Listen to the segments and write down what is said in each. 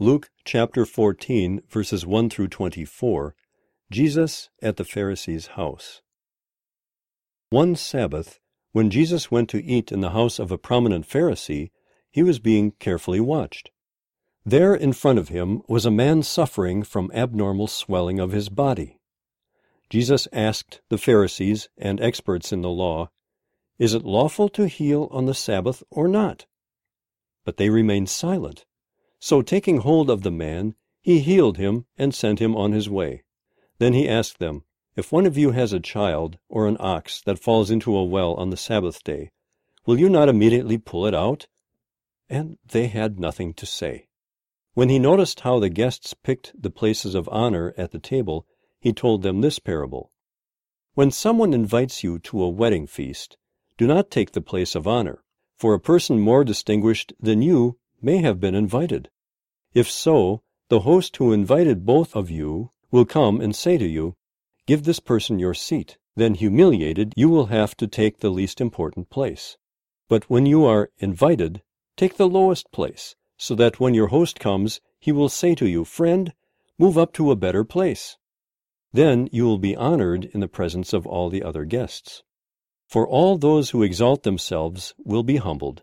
Luke chapter 14, verses 1 through 24. Jesus at the Pharisee's house. One Sabbath, when Jesus went to eat in the house of a prominent Pharisee, he was being carefully watched. There in front of him was a man suffering from abnormal swelling of his body. Jesus asked the Pharisees and experts in the law, Is it lawful to heal on the Sabbath or not? But they remained silent. So taking hold of the man, he healed him and sent him on his way. Then he asked them, If one of you has a child or an ox that falls into a well on the Sabbath day, will you not immediately pull it out? And they had nothing to say. When he noticed how the guests picked the places of honor at the table, he told them this parable. When someone invites you to a wedding feast, do not take the place of honor, for a person more distinguished than you may have been invited. If so, the host who invited both of you will come and say to you, Give this person your seat. Then, humiliated, you will have to take the least important place. But when you are invited, take the lowest place, so that when your host comes, he will say to you, Friend, move up to a better place. Then you will be honored in the presence of all the other guests. For all those who exalt themselves will be humbled,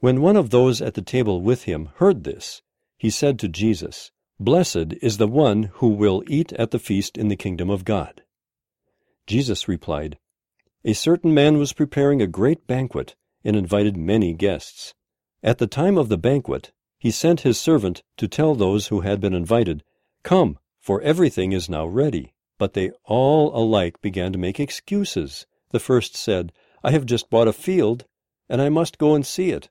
When one of those at the table with him heard this, he said to Jesus, Blessed is the one who will eat at the feast in the kingdom of God. Jesus replied, A certain man was preparing a great banquet and invited many guests. At the time of the banquet, he sent his servant to tell those who had been invited, Come, for everything is now ready. But they all alike began to make excuses. The first said, I have just bought a field, and I must go and see it.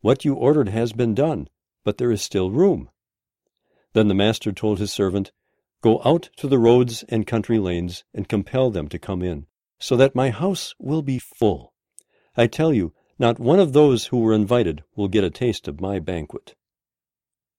what you ordered has been done, but there is still room. Then the master told his servant, Go out to the roads and country lanes, and compel them to come in, so that my house will be full. I tell you, not one of those who were invited will get a taste of my banquet.